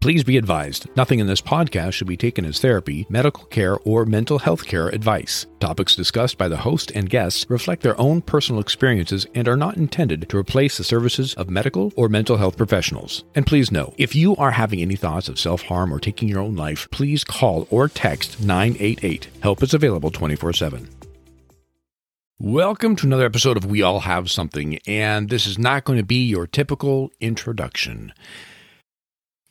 Please be advised nothing in this podcast should be taken as therapy, medical care, or mental health care advice. Topics discussed by the host and guests reflect their own personal experiences and are not intended to replace the services of medical or mental health professionals. And please know if you are having any thoughts of self harm or taking your own life, please call or text 988. Help is available 24 7. Welcome to another episode of We All Have Something, and this is not going to be your typical introduction.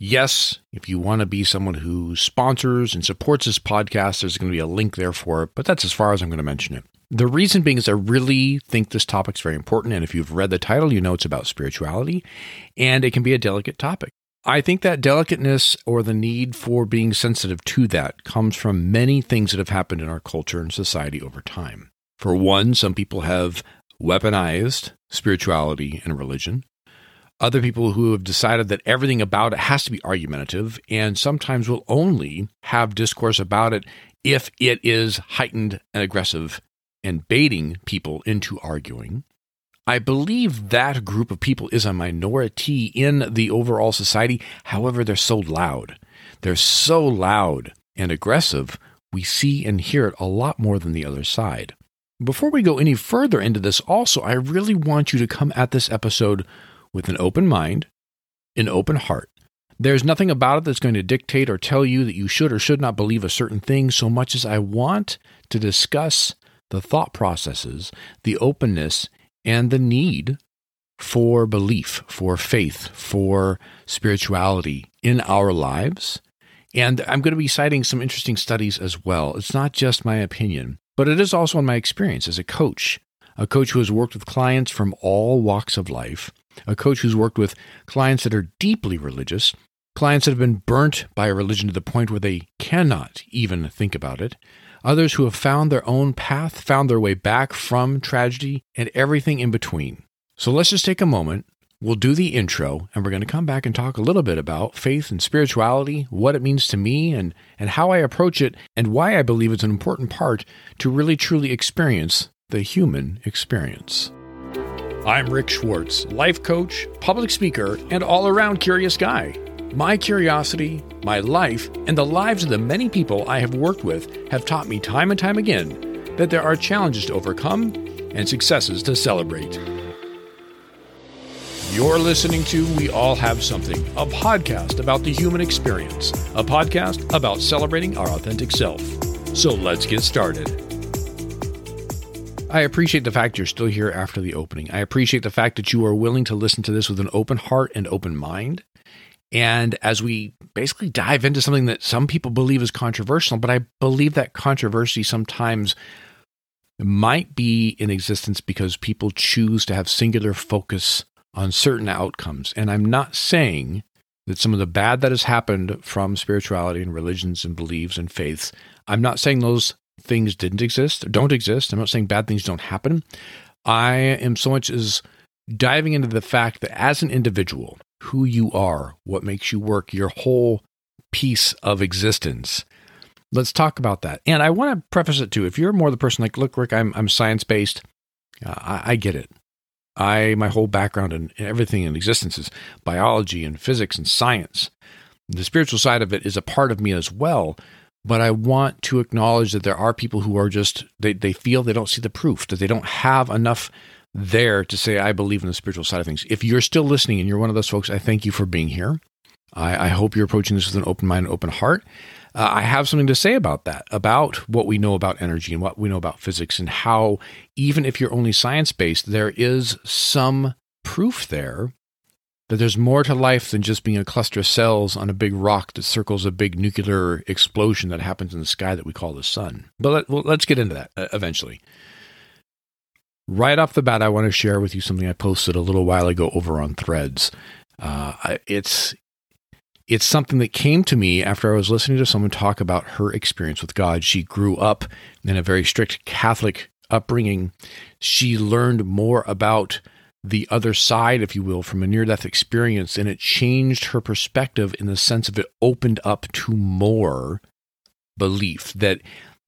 Yes, if you want to be someone who sponsors and supports this podcast, there's going to be a link there for it, but that's as far as I'm going to mention it. The reason being is I really think this topic's very important, and if you've read the title, you know it's about spirituality, and it can be a delicate topic. I think that delicateness or the need for being sensitive to that comes from many things that have happened in our culture and society over time. For one, some people have weaponized spirituality and religion other people who have decided that everything about it has to be argumentative and sometimes will only have discourse about it if it is heightened and aggressive and baiting people into arguing. I believe that group of people is a minority in the overall society. However, they're so loud. They're so loud and aggressive, we see and hear it a lot more than the other side. Before we go any further into this, also, I really want you to come at this episode with an open mind, an open heart. There's nothing about it that's going to dictate or tell you that you should or should not believe a certain thing so much as I want to discuss the thought processes, the openness, and the need for belief, for faith, for spirituality in our lives. And I'm going to be citing some interesting studies as well. It's not just my opinion, but it is also in my experience as a coach, a coach who has worked with clients from all walks of life a coach who's worked with clients that are deeply religious, clients that have been burnt by a religion to the point where they cannot even think about it, others who have found their own path, found their way back from tragedy, and everything in between. So let's just take a moment. We'll do the intro, and we're going to come back and talk a little bit about faith and spirituality, what it means to me, and, and how I approach it, and why I believe it's an important part to really truly experience the human experience. I'm Rick Schwartz, life coach, public speaker, and all around curious guy. My curiosity, my life, and the lives of the many people I have worked with have taught me time and time again that there are challenges to overcome and successes to celebrate. You're listening to We All Have Something, a podcast about the human experience, a podcast about celebrating our authentic self. So let's get started. I appreciate the fact you're still here after the opening. I appreciate the fact that you are willing to listen to this with an open heart and open mind. And as we basically dive into something that some people believe is controversial, but I believe that controversy sometimes might be in existence because people choose to have singular focus on certain outcomes. And I'm not saying that some of the bad that has happened from spirituality and religions and beliefs and faiths, I'm not saying those things didn't exist or don't exist. I'm not saying bad things don't happen. I am so much as diving into the fact that as an individual, who you are, what makes you work, your whole piece of existence. Let's talk about that. And I want to preface it too. If you're more the person like, look, Rick, I'm, I'm science based. Uh, I, I get it. I my whole background and everything in existence is biology and physics and science. The spiritual side of it is a part of me as well but I want to acknowledge that there are people who are just they, they feel they don't see the proof, that they don't have enough there to say, I believe in the spiritual side of things. If you're still listening and you're one of those folks, I thank you for being here. I, I hope you're approaching this with an open mind open heart. Uh, I have something to say about that, about what we know about energy and what we know about physics, and how even if you're only science based, there is some proof there that there's more to life than just being a cluster of cells on a big rock that circles a big nuclear explosion that happens in the sky that we call the sun. But let, well, let's get into that uh, eventually. Right off the bat, I want to share with you something I posted a little while ago over on Threads. Uh, it's it's something that came to me after I was listening to someone talk about her experience with God. She grew up in a very strict Catholic upbringing. She learned more about the other side, if you will, from a near death experience. And it changed her perspective in the sense of it opened up to more belief that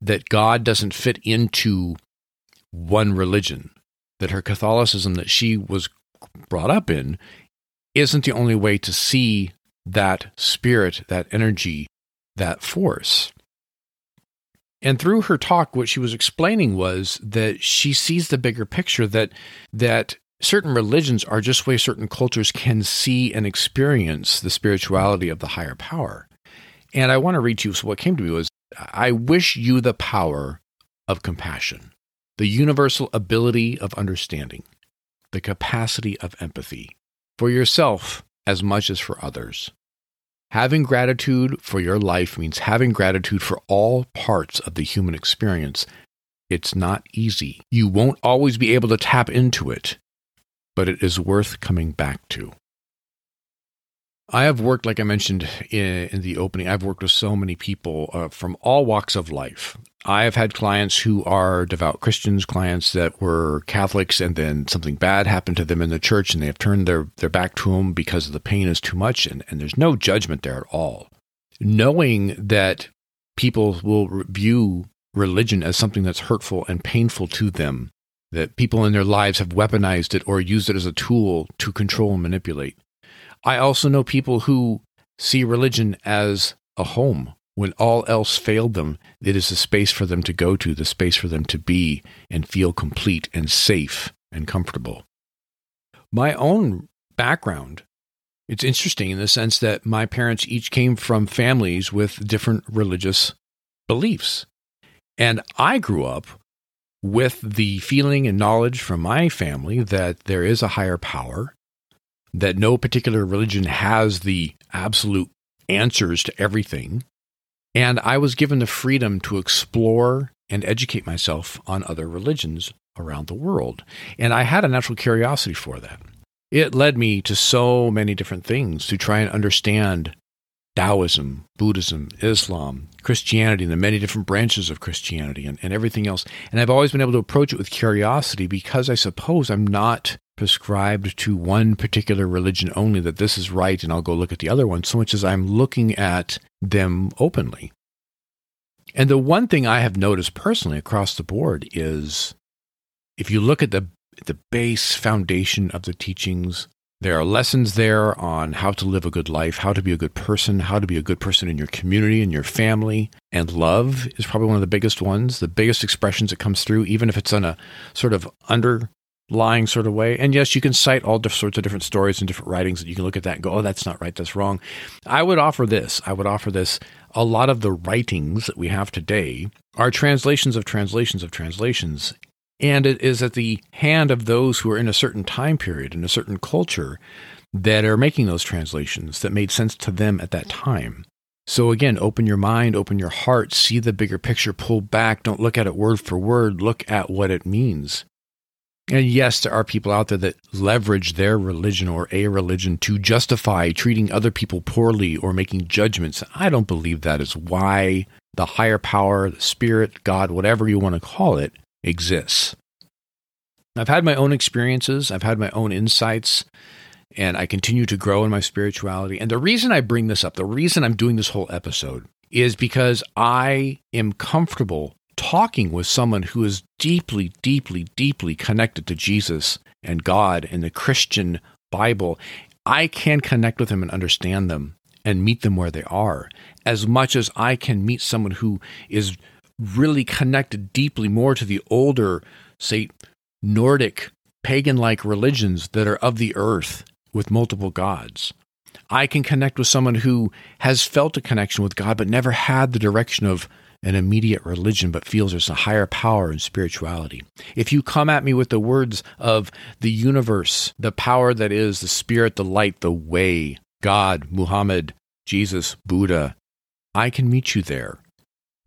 that God doesn't fit into one religion, that her Catholicism that she was brought up in isn't the only way to see that spirit, that energy, that force. And through her talk, what she was explaining was that she sees the bigger picture that that certain religions are just way certain cultures can see and experience the spirituality of the higher power. And I want to read to you. So what came to me was I wish you the power of compassion, the universal ability of understanding, the capacity of empathy for yourself as much as for others. Having gratitude for your life means having gratitude for all parts of the human experience. It's not easy. You won't always be able to tap into it, but it is worth coming back to. I have worked, like I mentioned in, in, the opening, I've worked with so many people uh, from all walks of life. I have had clients who are devout Christians, clients that were Catholics, and then something bad happened to them in the church, and they have turned their, their back to them because the pain is too much, and, and there's no judgment there at all. Knowing that people will view religion as something that's hurtful and painful to them, that people in their lives have weaponized it or used it as a tool to control and manipulate I also know people who see religion as a home. When all else failed them, it is a space for them to go to, the space for them to be and feel complete and safe and comfortable. My own background, it's interesting in the sense that my parents each came from families with different religious beliefs. And I grew up with the feeling and knowledge from my family that there is a higher power that no particular religion has the absolute answers to everything. And I was given the freedom to explore and educate myself on other religions around the world. And I had a natural curiosity for that. It led me to so many different things to try and understand Taoism, Buddhism, Islam, Christianity, and the many different branches of Christianity and, and everything else. And I've always been able to approach it with curiosity because I suppose I'm not prescribed to one particular religion only that this is right and I'll go look at the other one so much as I'm looking at them openly. And the one thing I have noticed personally across the board is if you look at the the base foundation of the teachings, there are lessons there on how to live a good life, how to be a good person, how to be a good person in your community and your family. And love is probably one of the biggest ones, the biggest expressions that comes through, even if it's in a sort of under lying sort of way. And yes, you can cite all sorts of different stories and different writings that you can look at that and go, oh, that's not right, that's wrong. I would offer this. I would offer this. A lot of the writings that we have today are translations of translations of translations. And it is at the hand of those who are in a certain time period, in a certain culture, that are making those translations that made sense to them at that time. So again, open your mind, open your heart, see the bigger picture, pull back, don't look at it word for word, look at what it means. And yes, there are people out there that leverage their religion or a religion to justify treating other people poorly or making judgments. I don't believe that is why the higher power, the spirit, God, whatever you want to call it, exists. I've had my own experiences, I've had my own insights, and I continue to grow in my spirituality. And the reason I bring this up, the reason I'm doing this whole episode, is because I am comfortable talking with someone who is deeply, deeply, deeply connected to Jesus and God and the Christian Bible, I can connect with them and understand them and meet them where they are as much as I can meet someone who is really connected deeply more to the older, say, Nordic pagan like religions that are of the earth with multiple gods. I can connect with someone who has felt a connection with God but never had the direction of an immediate religion, but feels there's a higher power in spirituality. If you come at me with the words of the universe, the power that is, the spirit, the light, the way, God, Muhammad, Jesus, Buddha, I can meet you there.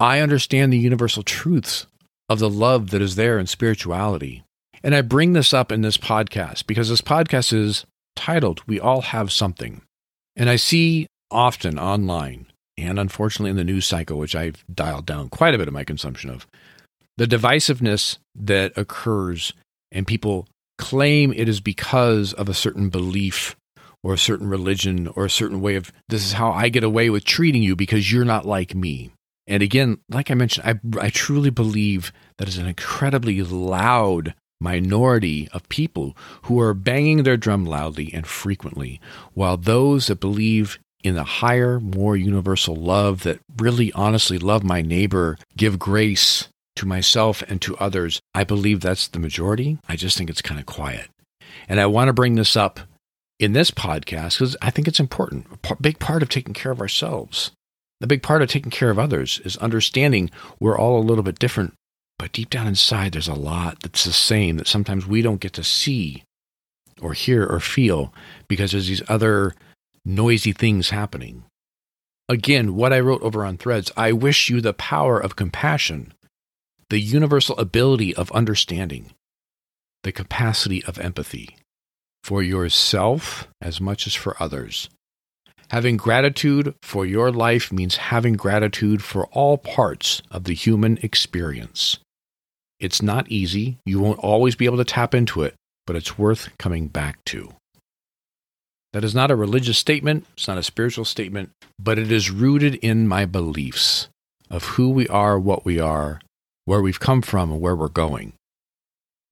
I understand the universal truths of the love that is there in spirituality. And I bring this up in this podcast because this podcast is titled We All Have Something. And I see often online and unfortunately in the news cycle, which I've dialed down quite a bit of my consumption of, the divisiveness that occurs and people claim it is because of a certain belief or a certain religion or a certain way of this is how I get away with treating you because you're not like me. And again, like I mentioned, I, I truly believe that is an incredibly loud minority of people who are banging their drum loudly and frequently, while those that believe in the higher, more universal love that really honestly love my neighbor, give grace to myself and to others, I believe that's the majority. I just think it's kind of quiet. And I want to bring this up in this podcast because I think it's important. A big part of taking care of ourselves, a big part of taking care of others is understanding we're all a little bit different, but deep down inside, there's a lot that's the same that sometimes we don't get to see or hear or feel because there's these other noisy things happening. Again, what I wrote over on threads I wish you the power of compassion, the universal ability of understanding, the capacity of empathy for yourself as much as for others. Having gratitude for your life means having gratitude for all parts of the human experience. It's not easy. You won't always be able to tap into it, but it's worth coming back to. That is not a religious statement, it's not a spiritual statement, but it is rooted in my beliefs of who we are, what we are, where we've come from, and where we're going.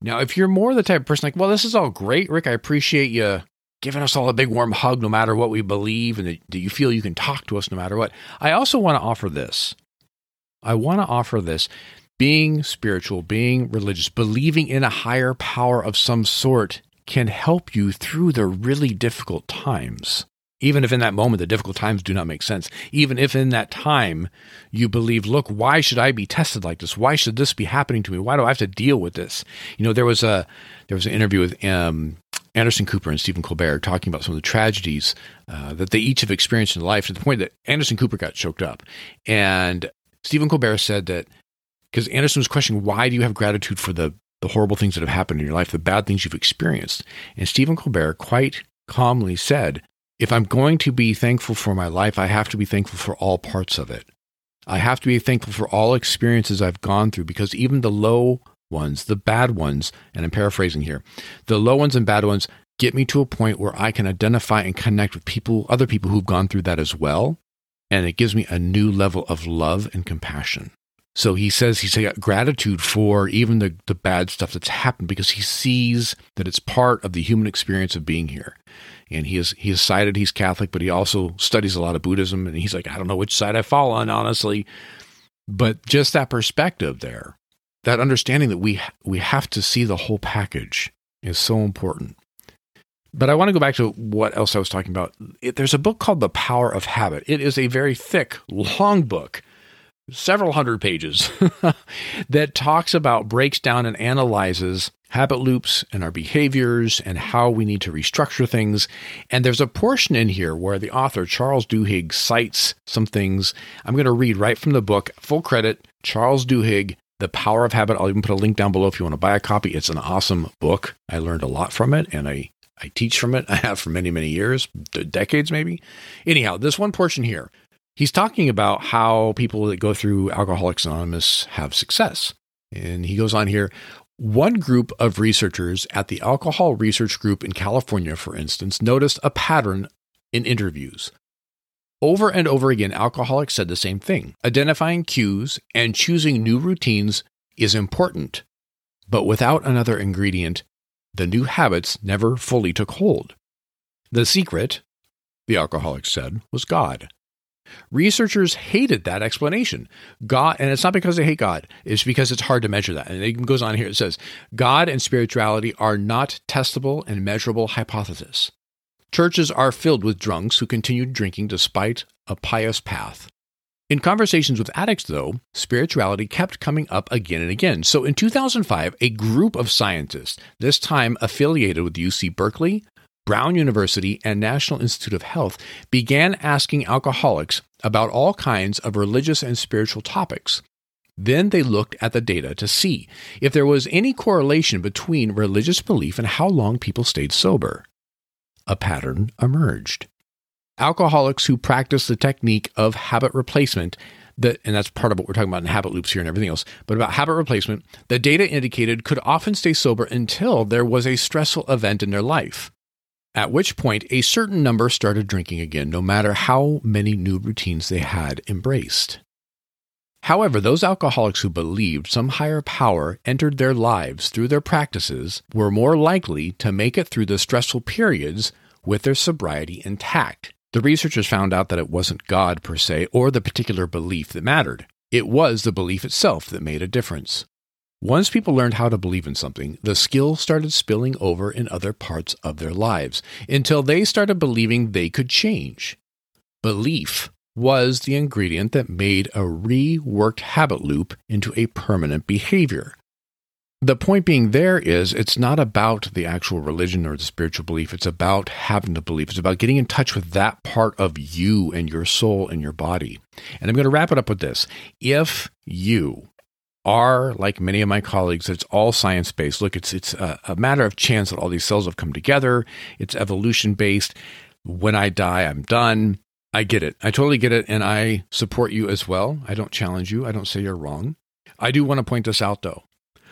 Now, if you're more the type of person like, well, this is all great, Rick, I appreciate you giving us all a big warm hug no matter what we believe and that you feel you can talk to us no matter what. I also want to offer this. I want to offer this being spiritual, being religious, believing in a higher power of some sort can help you through the really difficult times. Even if in that moment the difficult times do not make sense, even if in that time you believe, look, why should I be tested like this? Why should this be happening to me? Why do I have to deal with this? You know, there was a there was an interview with um, Anderson Cooper and Stephen Colbert are talking about some of the tragedies uh, that they each have experienced in life to the point that Anderson Cooper got choked up, and Stephen Colbert said that because Anderson was questioning why do you have gratitude for the the horrible things that have happened in your life, the bad things you've experienced. And Stephen Colbert quite calmly said, if I'm going to be thankful for my life, I have to be thankful for all parts of it. I have to be thankful for all experiences I've gone through because even the low ones, the bad ones, and I'm paraphrasing here, the low ones and bad ones get me to a point where I can identify and connect with people, other people who've gone through that as well. And it gives me a new level of love and compassion. So he says he's got gratitude for even the, the bad stuff that's happened because he sees that it's part of the human experience of being here. And he is he has cited he's Catholic, but he also studies a lot of Buddhism. And he's like, I don't know which side I fall on, honestly. But just that perspective there, that understanding that we we have to see the whole package is so important. But I want to go back to what else I was talking about. It, there's a book called The Power of Habit. It is a very thick, long book several hundred pages that talks about, breaks down, and analyzes habit loops and our behaviors and how we need to restructure things. And there's a portion in here where the author, Charles Duhigg, cites some things. I'm going to read right from the book, full credit, Charles Duhigg. The Power of Habit. I'll even put a link down below if you want to buy a copy. It's an awesome book. I learned a lot from it and I, I teach from it. I have for many, many years, decades maybe. Anyhow, this one portion here he's talking about how people that go through Alcoholics Anonymous have success. And he goes on here one group of researchers at the Alcohol Research Group in California, for instance, noticed a pattern in interviews. Over and over again, alcoholics said the same thing identifying cues and choosing new routines is important. But without another ingredient, the new habits never fully took hold. The secret, the alcoholics said, was God. Researchers hated that explanation. God, and it's not because they hate God, it's because it's hard to measure that. And it goes on here. It says, God and spirituality are not testable and measurable hypotheses. Churches are filled with drunks who continue drinking despite a pious path. In conversations with addicts, though, spirituality kept coming up again and again. So in 2005, a group of scientists, this time affiliated with UC Berkeley, Brown University and National Institute of Health began asking alcoholics about all kinds of religious and spiritual topics. Then they looked at the data to see if there was any correlation between religious belief and how long people stayed sober. A pattern emerged. Alcoholics who practiced the technique of habit replacement that, and that's part of what we're talking about in habit loops here and everything else, but about habit replacement, the data indicated could often stay sober until there was a stressful event in their life at which point a certain number started drinking again, no matter how many new routines they had embraced. However, those alcoholics who believed some higher power entered their lives through their practices were more likely to make it through the stressful periods with their sobriety intact, The researchers found out that it wasn't God per se or the particular belief that mattered. It was the belief itself that made a difference. Once people learned how to believe in something, the skill started spilling over in other parts of their lives until they started believing they could change. Belief was the ingredient that made a reworked habit loop into a permanent behavior. The point being there is it's not about the actual religion or the spiritual belief. It's about having the belief. It's about getting in touch with that part of you and your soul and your body. And I'm going to wrap it up with this. If you are like many of my colleagues, it's all science based. Look, it's it's a, a matter of chance that all these cells have come together. It's evolution based. When I die, I'm done. I get it. I totally get it. And I support you as well. I don't challenge you. I don't say you're wrong. I do want to point this out though.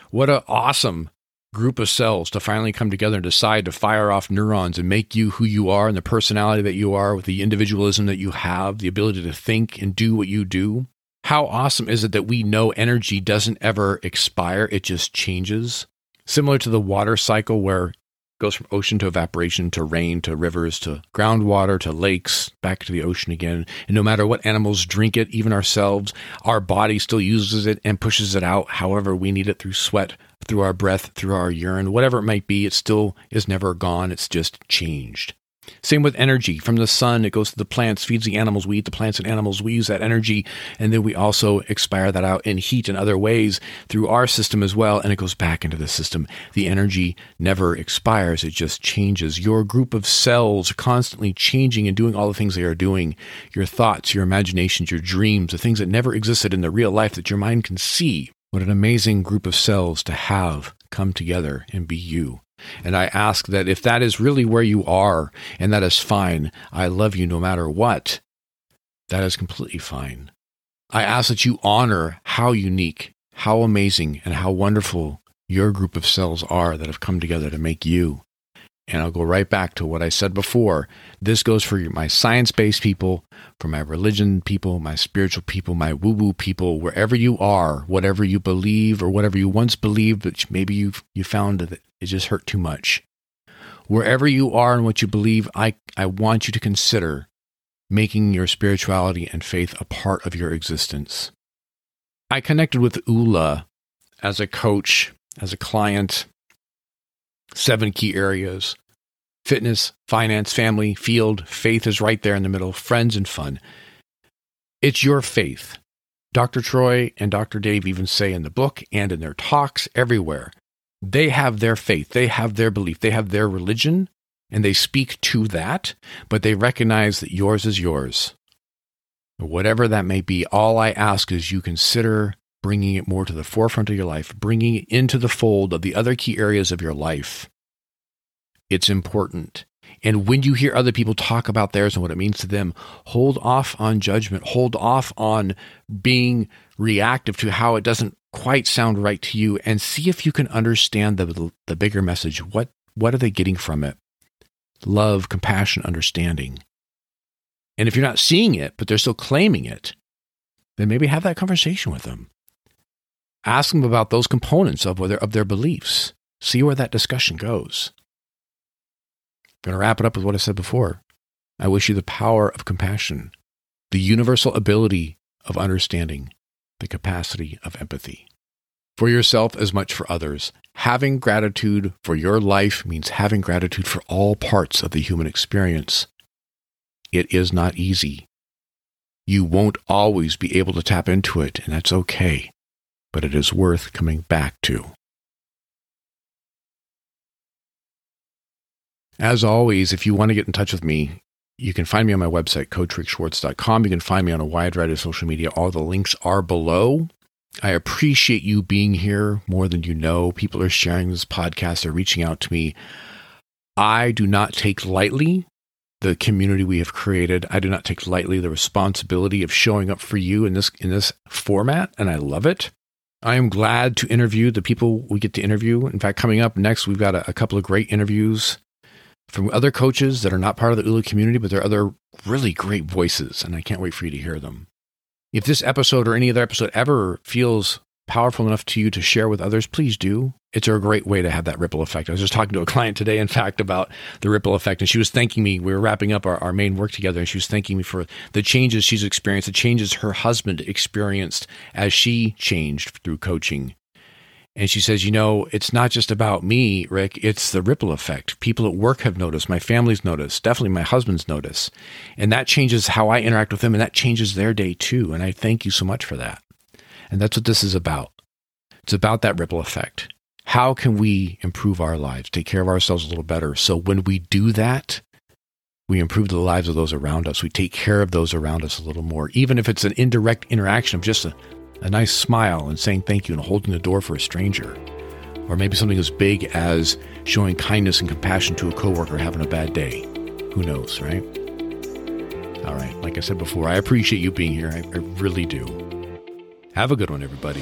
What an awesome group of cells to finally come together and decide to fire off neurons and make you who you are and the personality that you are with the individualism that you have, the ability to think and do what you do. How awesome is it that we know energy doesn't ever expire, it just changes? Similar to the water cycle where goes from ocean to evaporation to rain to rivers to groundwater to lakes back to the ocean again. And no matter what animals drink it, even ourselves, our body still uses it and pushes it out however we need it through sweat, through our breath, through our urine, whatever it might be. It still is never gone. It's just changed. Same with energy from the sun, it goes to the plants, feeds the animals. We eat the plants and animals. We use that energy, and then we also expire that out in heat and other ways through our system as well, and it goes back into the system. The energy never expires, it just changes. Your group of cells are constantly changing and doing all the things they are doing. Your thoughts, your imaginations, your dreams, the things that never existed in the real life that your mind can see. What an amazing group of cells to have come together and be you. And I ask that if that is really where you are, and that is fine, I love you no matter what, that is completely fine. I ask that you honor how unique, how amazing, and how wonderful your group of cells are that have come together to make you. And I'll go right back to what I said before. This goes for my science based people, for my religion people, my spiritual people, my woo woo people, wherever you are, whatever you believe or whatever you once believed, but maybe you you found that it just hurt too much. Wherever you are and what you believe, I, I want you to consider making your spirituality and faith a part of your existence. I connected with Ula as a coach, as a client, seven key areas fitness, finance, family, field, faith is right there in the middle, friends, and fun. It's your faith. Dr. Troy and Dr. Dave even say in the book and in their talks everywhere they have their faith, they have their belief, they have their religion, and they speak to that, but they recognize that yours is yours. Whatever that may be, all I ask is you consider bringing it more to the forefront of your life, bringing it into the fold of the other key areas of your life. It's important. And when you hear other people talk about theirs and what it means to them, hold off on judgment, hold off on being reactive to how it doesn't quite sound right to you and see if you can understand the, the bigger message. What, what are they getting from it? Love, compassion, understanding. And if you're not seeing it, but they're still claiming it, then maybe have that conversation with them. Ask them about those components of, their, of their beliefs. See where that discussion goes. I'm going to wrap it up with what I said before. I wish you the power of compassion, the universal ability of understanding, the capacity of empathy. For yourself as much for others. Having gratitude for your life means having gratitude for all parts of the human experience. It is not easy. You won't always be able to tap into it, and that's okay, but it is worth coming back to. As always, if you want to get in touch with me, you can find me on my website, coachrickschwartz.com. You can find me on a wide variety of social media. All the links are below. I appreciate you being here more than you know. People are sharing this podcast, they're reaching out to me. I do not take lightly the community we have created. I do not take lightly the responsibility of showing up for you in this in this format, and I love it. I am glad to interview the people we get to interview. In fact, coming up next, we've got a, a couple of great interviews from other coaches that are not part of the ULA community, but they're other really great voices, and I can't wait for you to hear them. If this episode or any other episode ever feels powerful enough to you to share with others, please do. It's a great way to have that ripple effect. I was just talking to a client today, in fact, about the ripple effect, and she was thanking me. We were wrapping up our, our main work together, and she was thanking me for the changes she's experienced, the changes her husband experienced as she changed through coaching. And she says, You know, it's not just about me, Rick, it's the ripple effect. People at work have noticed, my family's noticed, definitely my husband's noticed. And that changes how I interact with them, and that changes their day too. And I thank you so much for that. And that's what this is about. It's about that ripple effect. How can we improve our lives, take care of ourselves a little better? So when we do that, we improve the lives of those around us. We take care of those around us a little more, even if it's an indirect interaction of just a, a nice smile and saying thank you and holding the door for a stranger. Or maybe something as big as showing kindness and compassion to a coworker having a bad day. Who knows, right? All right. Like I said before, I appreciate you being here. I, I really do. Have a good one, everybody.